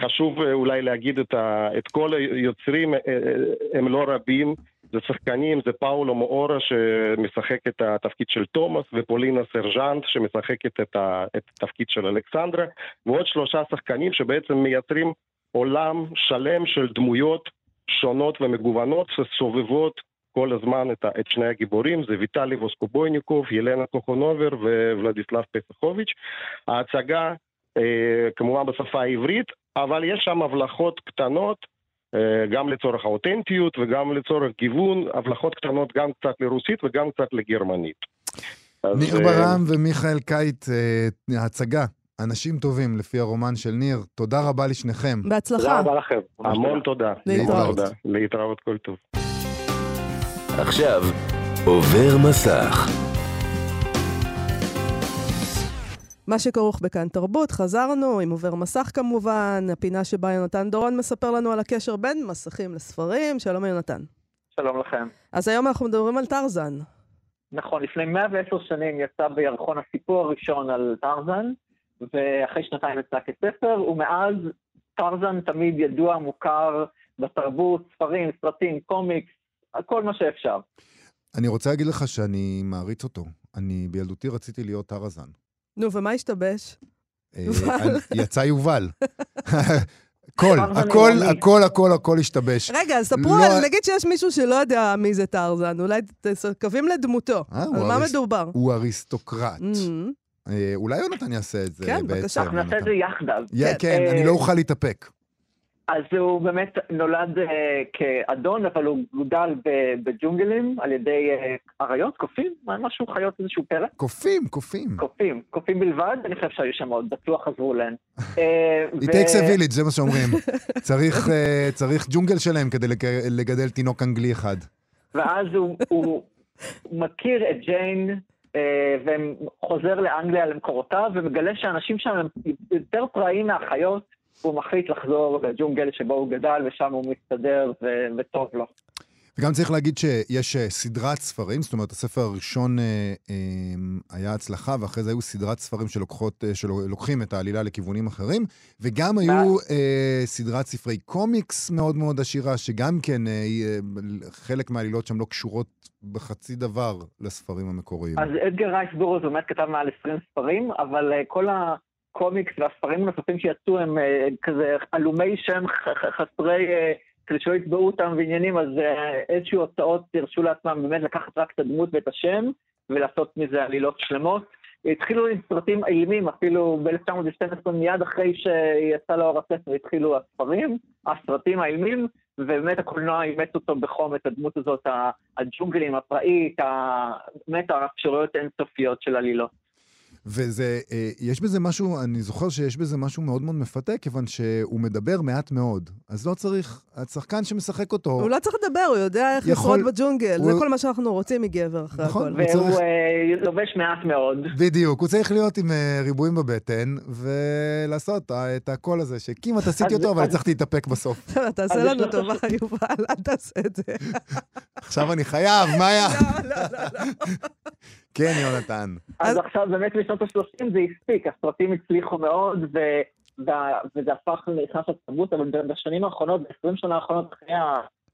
חשוב אה, אולי להגיד את, ה, את כל היוצרים, אה, אה, הם לא רבים, זה שחקנים, זה פאולו מאורה שמשחק את התפקיד של תומאס, ופולינה סרג'אנט שמשחקת את, ה, את התפקיד של אלכסנדרה, ועוד שלושה שחקנים שבעצם מייצרים עולם שלם של דמויות שונות ומגוונות שסובבות כל הזמן את, ה, את שני הגיבורים, זה ויטלי ווסקובויניקוב, ילנה קוכונובר וולדיסלב פסחוביץ'. ההצגה כמובן בשפה העברית, אבל יש שם הבלחות קטנות, אה, גם לצורך האותנטיות וגם לצורך גיוון, הבלחות קטנות גם קצת לרוסית וגם קצת לגרמנית. ניר אה, ברם ומיכאל קייט, אה, הצגה, אנשים טובים, לפי הרומן של ניר. תודה רבה לשניכם. תודה בהצלחה. רבה לכם. המון תודה. להתראות. תודה. להתראות, כל טוב. עכשיו עובר מסך. מה שכרוך בכאן תרבות, חזרנו עם עובר מסך כמובן, הפינה שבה יונתן דורון מספר לנו על הקשר בין מסכים לספרים. שלום יונתן. שלום לכם. אז היום אנחנו מדברים על טרזן. נכון, לפני 110 שנים יצא בירחון הסיפור הראשון על טרזן, ואחרי שנתיים יצא כספר, ומאז טרזן תמיד ידוע, מוכר בתרבות, ספרים, סרטים, קומיקס, כל מה שאפשר. אני רוצה להגיד לך שאני מעריץ אותו. אני בילדותי רציתי להיות טרזן. נו, ומה השתבש? אה, יצא יובל. הכל, הכל. הכל, הכל, הכל השתבש. רגע, אז ספרו לא- על, נגיד שיש מישהו שלא יודע מי זה טרזן, אולי קווים לדמותו. אה, על מה מדובר? הוא אריסטוקרט. Mhm. אה, אולי יונתן יעשה את זה כן, בעצם. בבקשה. אנחנו נעשה את זה יחדיו. כן. כן, אה, אני לא אוכל להתאפק. אז הוא באמת נולד אה, כאדון, אבל הוא גודל בג'ונגלים על ידי אה, אריות, קופים, משהו, חיות איזשהו פרא. קופים, קופים. קופים, קופים בלבד, אני חושב שהיו שם עוד, בטוח חזרו להן. אה, It ו- takes a village, זה מה שאומרים. צריך, אה, צריך ג'ונגל שלם כדי לג- לגדל תינוק אנגלי אחד. ואז הוא, הוא מכיר את ג'יין, וחוזר לאנגליה למקורותיו, ומגלה שהאנשים שם הם יותר פראיים מהחיות, והוא מחליט לחזור לג'ונגל שבו הוא גדל, ושם הוא מסתדר ו- וטוב לו. וגם צריך להגיד שיש אה, סדרת ספרים, זאת אומרת, הספר הראשון אה, אה, היה הצלחה, ואחרי זה היו סדרת ספרים שלוקחות, שלוקחים את העלילה לכיוונים אחרים, וגם היו אה, סדרת ספרי קומיקס מאוד מאוד עשירה, שגם כן, חלק מהעלילות שם לא קשורות בחצי דבר לספרים המקוריים. אז אדגר רייס בורוז באמת כתב מעל 20 ספרים, אבל כל הקומיקס והספרים הנוספים שיצאו הם אה, כזה עלומי שם חסרי, אה, כדי שלא יתבעו אותם בעניינים, אז אה, איזשהו הוצאות הרשו לעצמם באמת לקחת רק את הדמות ואת השם, ולעשות מזה עלילות שלמות. התחילו עם סרטים אילמים, אפילו ב-1912, מיד אחרי שיצא לאור הספר, התחילו הספרים, הסרטים האילמים, ובאמת הקולנוע אימץ אותו בחום, את הדמות הזאת, הג'ונגלים, הפראית, באמת האפשרויות האינסופיות של עלילות. וזה, אה, יש בזה משהו, אני זוכר שיש בזה משהו מאוד מאוד מפתה, כיוון שהוא מדבר מעט מאוד. אז לא צריך, השחקן שמשחק אותו... הוא לא צריך לדבר, הוא יודע איך יכול- לשרוד בג'ונגל. הוא- זה כל מה שאנחנו רוצים מגבר אחרי נכון. הכל. הוא צריך- והוא אה, לובש מעט מאוד. בדיוק, הוא צריך להיות עם אה, ריבועים בבטן, ולעשות את הקול הזה, שכמעט עשיתי אותו, אבל הצלחתי להתאפק בסוף. תעשה לנו טובה, יובל, אל תעשה את זה. עכשיו אני חייב, מה היה? לא, לא, לא, לא. כן, יונתן. אז אז- עכשיו באמת בשנות ה-30 זה הספיק, הסרטים הצליחו מאוד, ו- וזה הפך לנכנס לתרבות, אבל בשנים האחרונות, ב-20 שנה האחרונות, אחרי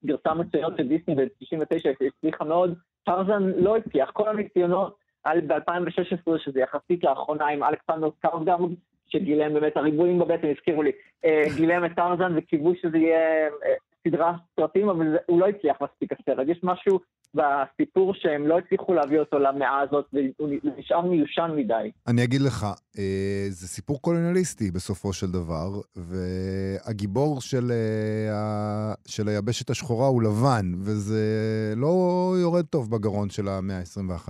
הגרסה המצוינות של דיסני ב-99 הצליחה מאוד, טרזן לא הצליח. כל הניסיונות, על ב-2016, שזה יחסית לאחרונה עם אלכסנדר סקארגרד, שגילם באמת, הריבועים בבטן הזכירו לי, אה, גילם את טרזן וקיוו שזה יהיה אה, סדרה סרטים, אבל זה- הוא לא הצליח מספיק הסרט. יש משהו בסיפור שהם לא הצליחו להביא אותו למאה הזאת, והוא נשאר מיושן מדי. אני אגיד לך, אה, זה סיפור קולוניאליסטי בסופו של דבר, והגיבור של, אה, ה- של היבשת השחורה הוא לבן, וזה לא יורד טוב בגרון של המאה ה-21.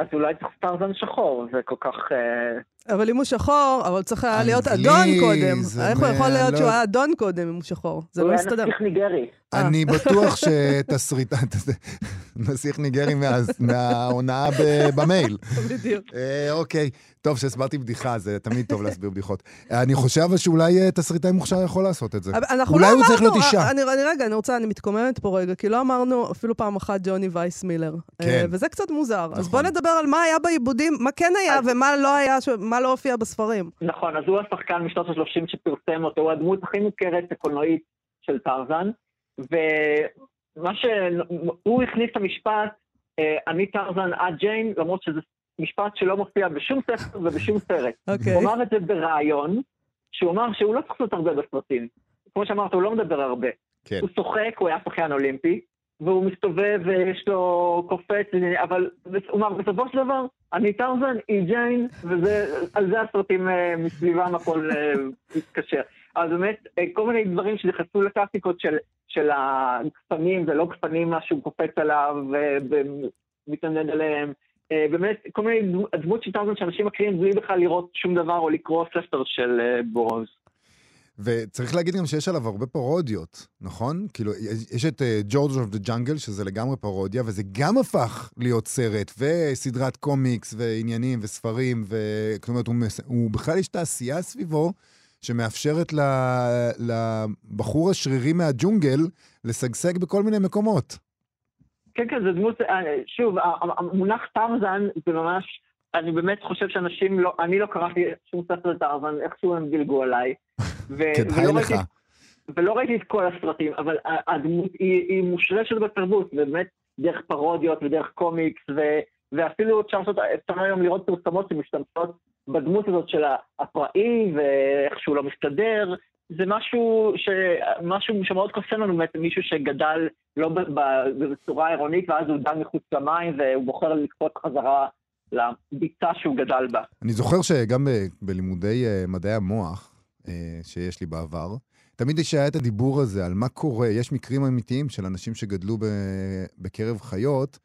אז אולי צריך טרזן שחור, זה כל כך... אה, אבל אם הוא שחור, אבל צריך היה להיות אדון קודם. איך הוא יכול להיות שהוא היה אדון קודם אם הוא שחור? זה הוא לא היה מסתדר. נסיך ניגרי. אה. אני בטוח שתסריטה, נסיך ניגרי מה- מההונאה ב- במייל. בדיוק. אה, אוקיי, טוב שהסברתי בדיחה, זה תמיד טוב להסביר בדיחות. אני חושב שאולי אה, תסריטאי מוכשר יכול לעשות את זה. אולי לא הוא צריך להיות אישה. אני, אני רגע, אני רוצה, אני מתקוממת פה רגע, כי לא אמרנו אפילו פעם אחת ג'וני וייס מילר. כן. אה, וזה קצת מוזר. אז נכון. בואו נדבר על מה היה בעיבודים, מה כן היה ומה לא היה, מה לא הופיע בספרים. נכון, אז הוא השחקן משנות ה-30 שפרסם אותו, הוא הדמות הכי מוכרת הקולנועית של טרזן, ומה ש... הוא הכניס את המשפט, אה, אני טרזן את ג'יין, למרות שזה משפט שלא מופיע בשום ספר ובשום סרט. אוקיי. הוא אמר את זה בריאיון, שהוא אמר שהוא לא צריך לעשות הרבה בסרטים. כמו שאמרת, הוא לא מדבר הרבה. כן. הוא צוחק, הוא היה שחיין אולימפי, והוא מסתובב ויש לו קופץ, אבל הוא אמר, בסופו של דבר, אני טרזן, היא ג'יין, ועל זה הסרטים אה, מסביבם הכל אה, מתקשר. אז באמת, אה, כל מיני דברים שנכנסו לטקטיקות של, של הגפנים, זה לא גפנים, מה שהוא קופץ עליו ומתענד עליהם. אה, באמת, כל מיני דמו- הדמות של טרזן שאנשים מכירים בלי בכלל לראות שום דבר או לקרוא ספר של אה, בורוז. וצריך להגיד גם שיש עליו הרבה פרודיות, נכון? כאילו, יש- את George of the Jungle, שזה לגמרי פרודיה, וזה גם הפך להיות סרט, וסדרת קומיקס, ועניינים, וספרים, ו... אומרת, הוא. הוא בכלל יש תעשייה סביבו, שמאפשרת. לבחור השרירי מהג'ונגל לשגשג בכל מיני מקומות. כן, כן, זה דמות, אה, שוב, המונח טרזן זה ממש, אני באמת חושב שאנשים לא, אני לא קראתי שום ספר טרזן, איכשהו הם דילגו עליי. כדאי לך. ולא ראיתי את כל הסרטים, אבל הדמות היא, היא מושרשת בתרבות, באמת דרך פרודיות ודרך קומיקס, ו, ואפילו אפשר לעשות, אפשר היום לראות פרסומות שמשתמשות בדמות הזאת של הפראי, ואיך שהוא לא מסתדר. זה משהו, ש... משהו שמאוד קוסם לנו בעצם, מישהו שגדל לא בצורה עירונית, ואז הוא דל מחוץ למים, והוא בוחר לקפוץ חזרה לביצה שהוא גדל בה. אני זוכר שגם ב- בלימודי אה, מדעי המוח אה, שיש לי בעבר, תמיד היה את הדיבור הזה על מה קורה, יש מקרים אמיתיים של אנשים שגדלו ב- בקרב חיות,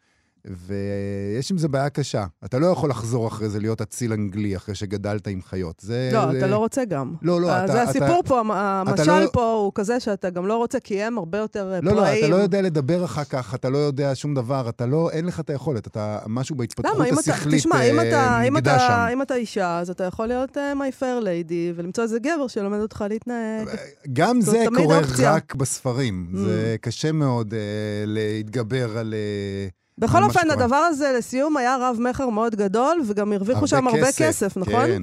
ויש עם זה בעיה קשה. אתה לא יכול לחזור אחרי זה להיות אציל אנגלי אחרי שגדלת עם חיות. זה, לא, זה... אתה לא רוצה גם. לא, לא, אה, אתה- זה אתה- הסיפור פה, המ- המשל לא- פה הוא כזה שאתה גם לא רוצה, כי הם הרבה יותר אה, לא, לא, פראיים. אתה לא יודע לדבר אחר כך, אתה לא יודע שום דבר, אתה לא, אין לך את היכולת, אתה, משהו בהתפתחות למה? אם אתה, השכלית תשמע, אם אה, אתה, אם, אתה, שם. אם אתה אישה, אז אתה יכול להיות מי פייר ליידי, ולמצוא איזה גבר שלומד אותך להתנהג. גם זה תמיד קורה אופציה. רק בספרים. Mm. זה קשה מאוד אה, להתגבר על... אה, בכל אופן. הדבר הזה, לסיום, היה רב-מכר מאוד גדול, וגם הרוויחו שם הרבה כסף, נכון? כן.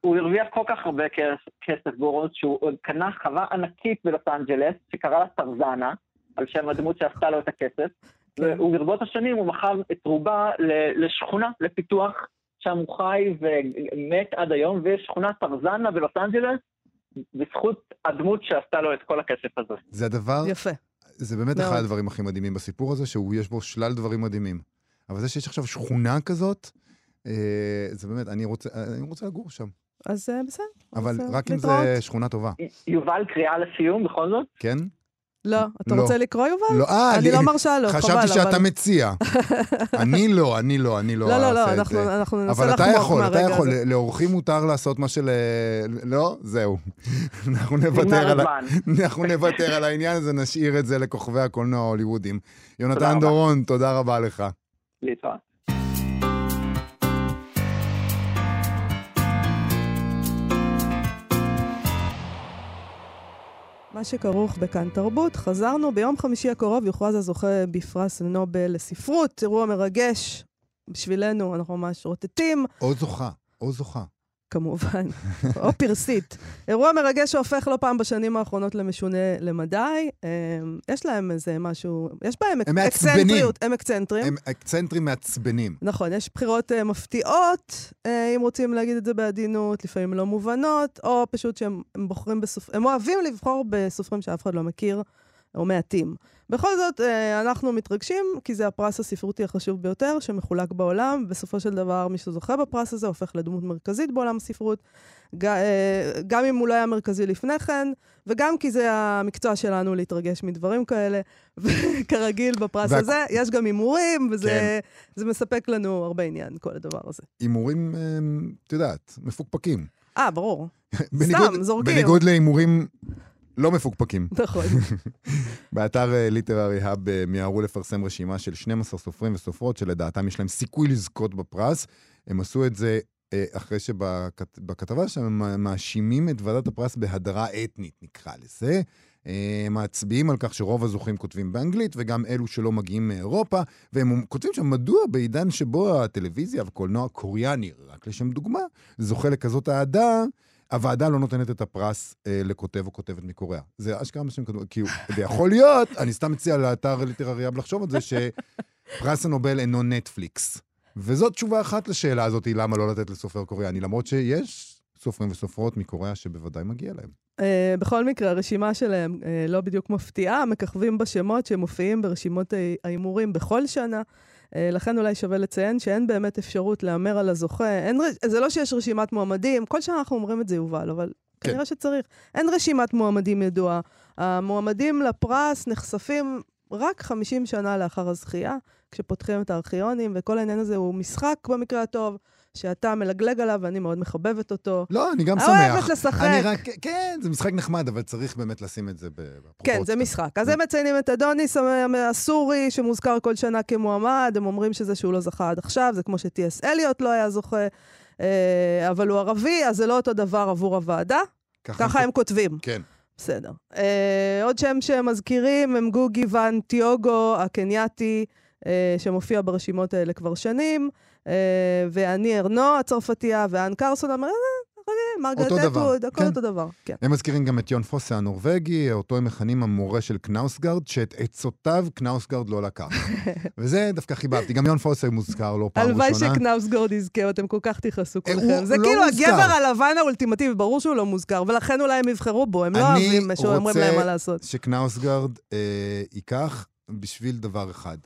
הוא הרוויח כל כך הרבה כס- כסף בורוז, שהוא קנה חווה ענקית בלוס אנג'לס, שקרא לה טרזנה, על שם הדמות שעשתה לו את הכסף, כן. וברבות השנים הוא מכר את רובה לשכונה, לפיתוח, שם הוא חי ומת עד היום, ויש שכונת טרזנה בלוס אנג'לס, בזכות הדמות שעשתה לו את כל הכסף הזה. זה הדבר, יפה. זה באמת מאוד. אחד הדברים הכי מדהימים בסיפור הזה, שיש בו שלל דברים מדהימים. אבל זה שיש עכשיו שכונה כזאת, אה, זה באמת, אני רוצה, אני רוצה לגור שם. אז אה, בסדר. אבל אז, רק אם. זה שכונה טובה, יובל, קריאה לסיום בכל זאת? כן? לא, אתה לא. רוצה לקרוא, יובל? לא, אה, אני לא מרשה לו, חבל, חשבתי שאתה אבל- מציע. אני לא, אני לא, אני לא לא, לא, לא, אעשה את אנחנו זה. אנחנו ננסה אבל אתה יכול, אתה מהרגע יכול. הזה. לאורחים מותר לעשות מה של... לא? זהו. אנחנו נוותר על. אנחנו נוותר על העניין הזה, נשאיר את זה לכוכבי הקולנוע ההוליוודים. יונתן. דורון, תודה רבה לך. להתראות. מה שכרוך בכאן תרבות, חזרנו ביום חמישי הקרוב, יוכרז הזוכה בפרס נובל לספרות, אירוע מרגש בשבילנו, אנחנו ממש רוטטים, או זוכה, או זוכה. כמובן, או פרסית. אירוע מרגש שהופך לא פעם בשנים האחרונות למשונה למדי. אה, יש להם איזה משהו, יש בהם הם. אקצנטריות, הם אקצנטרים. הם אקצנטרים מעצבנים. נכון, יש בחירות uh, מפתיעות, uh, אם רוצים להגיד את זה בעדינות, לפעמים לא מובנות, או פשוט שהם הם בוחרים בסופרים, הם אוהבים לבחור בסופרים שאף אחד לא מכיר, או מעטים. בכל זאת, אה, אנחנו מתרגשים, כי זה הפרס הספרותי החשוב ביותר שמחולק בעולם. בסופו של דבר, מי שזוכה בפרס הזה הופך לדמות מרכזית בעולם הספרות, אה, גם אם הוא לא היה מרכזי לפני כן, וגם כי זה המקצוע שלנו להתרגש מדברים כאלה. וכרגיל בפרס הזה, יש גם הימורים, וזה כן. מספק לנו הרבה עניין, כל הדבר הזה. הימורים, אמ, את יודעת, מפוקפקים. אה, ברור. בניגוד- זורקים. בניגוד להימורים לא מפוקפקים. נכון. באתר אה, ליטררי האב אה, מיהרו לפרסם רשימה של 12 סופרים וסופרות שלדעתם יש להם סיכוי לזכות בפרס. הם עשו את זה אה, אחרי שבכתבה שם הם מאשימים את ועדת הפרס בהדרה אתנית, נקרא לזה. אה, הם מצביעים על כך שרוב הזוכים כותבים באנגלית, וגם אלו שלא מגיעים מאירופה, והם כותבים שם מדוע בעידן שבו הטלוויזיה והקולנוע הקוריאני, רק לשם דוגמה, זוכה לכזאת אהדה, הוועדה לא נותנת את הפרס אה, לכותב או כותבת מקוריאה. זה אשכרה מה שהם כתבו, כי הוא- ויכול להיות, אני סתם מציע לאתר ליטררי האב לחשוב על זה, שפרס הנובל אינו נטפליקס. וזאת תשובה אחת לשאלה הזאת, למה לא לתת לסופר קוריאני, למרות שיש סופרים וסופרות מקוריאה שבוודאי מגיע להם. אה, בכל מקרה, הרשימה שלהם אה, לא בדיוק מפתיעה, מככבים בשמות שמופיעים ברשימות ההי- ההימורים בכל שנה. אה, לכן אולי שווה לציין שאין באמת אפשרות להמר על הזוכה. אין, זה לא שיש רשימת מועמדים, כל שנה אנחנו אומרים את זה, יובל, אבל כן. כנראה שצריך. אין רשימת מועמדים ידועה. המועמדים לפרס נחשפים רק 50 שנה לאחר הזכייה, כשפותחים את הארכיונים, וכל העניין הזה הוא משחק במקרה הטוב, שאתה מלגלג עליו, ואני מאוד מחבבת אותו. לא, אני גם אוהבת שמח. לשחק. אני רק, כן, זה משחק נחמד, אבל צריך באמת לשים את זה בפרופורציה. כן, זה משחק. אז הם מציינים את אדוניס הסורי, שמוזכר כל שנה כמועמד, הם אומרים שזה שהוא לא זכה עד עכשיו, זה כמו שטי.אס. אליוט לא היה זוכה, אה, אבל הוא ערבי, אז זה לא אותו דבר עבור הוועדה. ככה הם כותבים. כן. בסדר. אה, עוד שם שהם מזכירים הם גוגי ואן טיוגו, הקנייתי, אה, שמופיע ברשימות האלה כבר שנים, אה, ואני ארנו, הצרפתייה, ואן קרסון, אמר, אה, מרגרט אותו דבר, אטווד, הכל כן. אותו דבר. כן. הם מזכירים גם את יון פוסה הנורבגי, אותו הם מכנים המורה של קנאוסגרד, שאת עצותיו קנאוסגרד לא לקח. וזה דווקא חיבבתי. גם יון פוסה מוזכר לא פעם הלוואי ראשונה. שקנאוסגורד יזכה, אתם כל כך תכעסו אה, כולכם. זה לא כאילו מוזכר. הגבר הלבן האולטימטיבי, ברור שהוא לא מוזכר, ולכן אולי הם יבחרו בו, הם לא אני אוהבים שאומרים רוצה- להם מה לעשות. שקנאוסגרד אה, ייקח בשביל דבר אחד.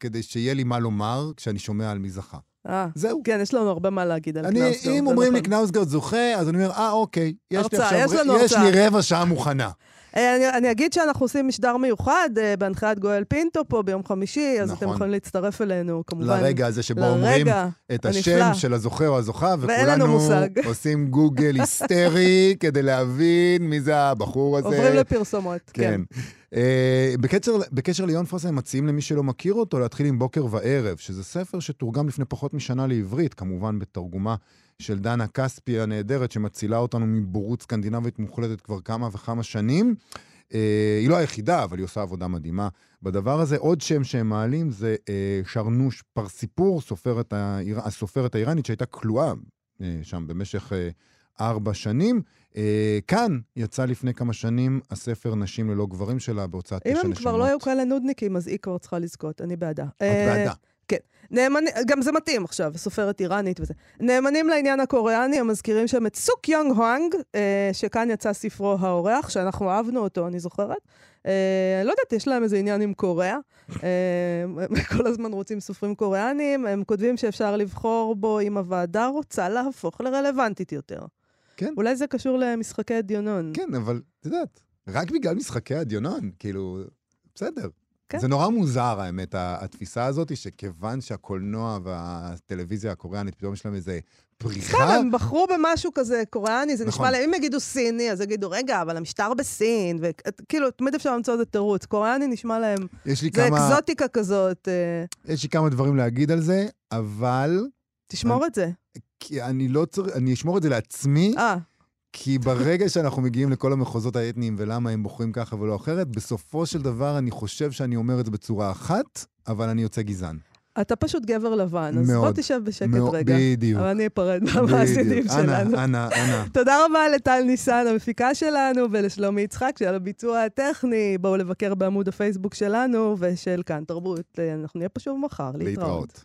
כדי שיהיה לי מה לומר כשאני שומע על מי זכה. אה, זהו. כן, יש לנו הרבה מה להגיד על אני, קנאוסגורד. אם אומרים לי נכון. קנאוסגרד זוכה, אז אני אומר, אה, אוקיי. יש עכשיו. לי רבע שעה מוכנה. אני, אני אגיד שאנחנו עושים משדר מיוחד אה, בהנחיית גואל פינטו פה ביום חמישי, אז אתם נכון. יכולים להצטרף אלינו, כמובן. לרגע הזה שבו אומרים לרגע את הנפלא. השם של הזוכה או הזוכה, וכולנו. עושים גוגל היסטרי כדי להבין מי זה הבחור הזה. עוברים לפרסומות. כן. אה, בקשר, בקשר ליון פוסה, הם מציעים למי שלא מכיר אותו להתחיל עם בוקר וערב, שזה ספר שתורגם לפני פחות משנה לעברית, כמובן בתרגומה של דנה כספי הנהדרת, שמצילה אותנו מבורות סקנדינבית מוחלטת כבר כמה וכמה שנים. אה, היא לא היחידה, אבל היא עושה עבודה מדהימה בדבר הזה. עוד שם שהם מעלים זה אה, שרנוש פרסיפור, סופרת האיר... הסופרת האיראנית שהייתה כלואה אה, שם במשך אה, ארבע שנים. אה, כאן יצא לפני כמה שנים הספר נשים ללא גברים שלה בהוצאת תשע אם נשמות. הם כבר לא היו כאלה נודניקים, אז היא כבר צריכה לזכות, אני בעדה. את אה, בעדה. כן. נאמנים, גם זה מתאים עכשיו, סופרת איראנית וזה. נאמנים לעניין הקוריאני, הם מזכירים שם את סוק יונג הואנג, אה, שכאן יצא ספרו האורח, שאנחנו אהבנו אותו, אני זוכרת. אה, לא יודעת, יש להם איזה עניין עם קוריאה. אה, הם כל הזמן רוצים סופרים קוריאנים, הם כותבים שאפשר לבחור בו אם הוועדה רוצה להפוך לרלוונטית יותר. כן. אולי זה קשור למשחקי דיונון. כן, אבל את יודעת, רק בגלל משחקי הדיונון, כאילו, בסדר. כן. זה נורא מוזר, האמת, התפיסה הזאת, שכיוון שהקולנוע והטלוויזיה הקוריאנית, פתאום יש להם איזה פריחה. הם בחרו במשהו כזה קוריאני, זה נכון. נשמע להם, אם יגידו סיני, אז יגידו, רגע, אבל המשטר בסין, וכאילו, תמיד אפשר למצוא איזה תירוץ. קוריאני נשמע להם, יש לי זה כמה, אקזוטיקה כזאת, אה, יש לי כמה דברים להגיד על זה, אבל תשמור את זה. כי אני לא צריך, אני אשמור את זה לעצמי, אה, כי ברגע שאנחנו מגיעים לכל המחוזות האתניים ולמה הם בוחרים ככה ולא אחרת, בסופו של דבר אני חושב שאני אומר את זה בצורה אחת, אבל אני יוצא גזען. אתה פשוט גבר לבן, אז בוא מאוד, תשב בשקט מאוד, רגע. בדיוק. אבל אני אפרד מהמאזינים. שלנו. אנא, אנא, אנא. תודה רבה לטל ניסן, המפיקה שלנו, ולשלומי יצחק, שעל הביצוע הטכני. בואו לבקר בעמוד הפייסבוק שלנו ושל כאן תרבות. אנחנו נהיה פה שוב מחר. להתראות. להתראות.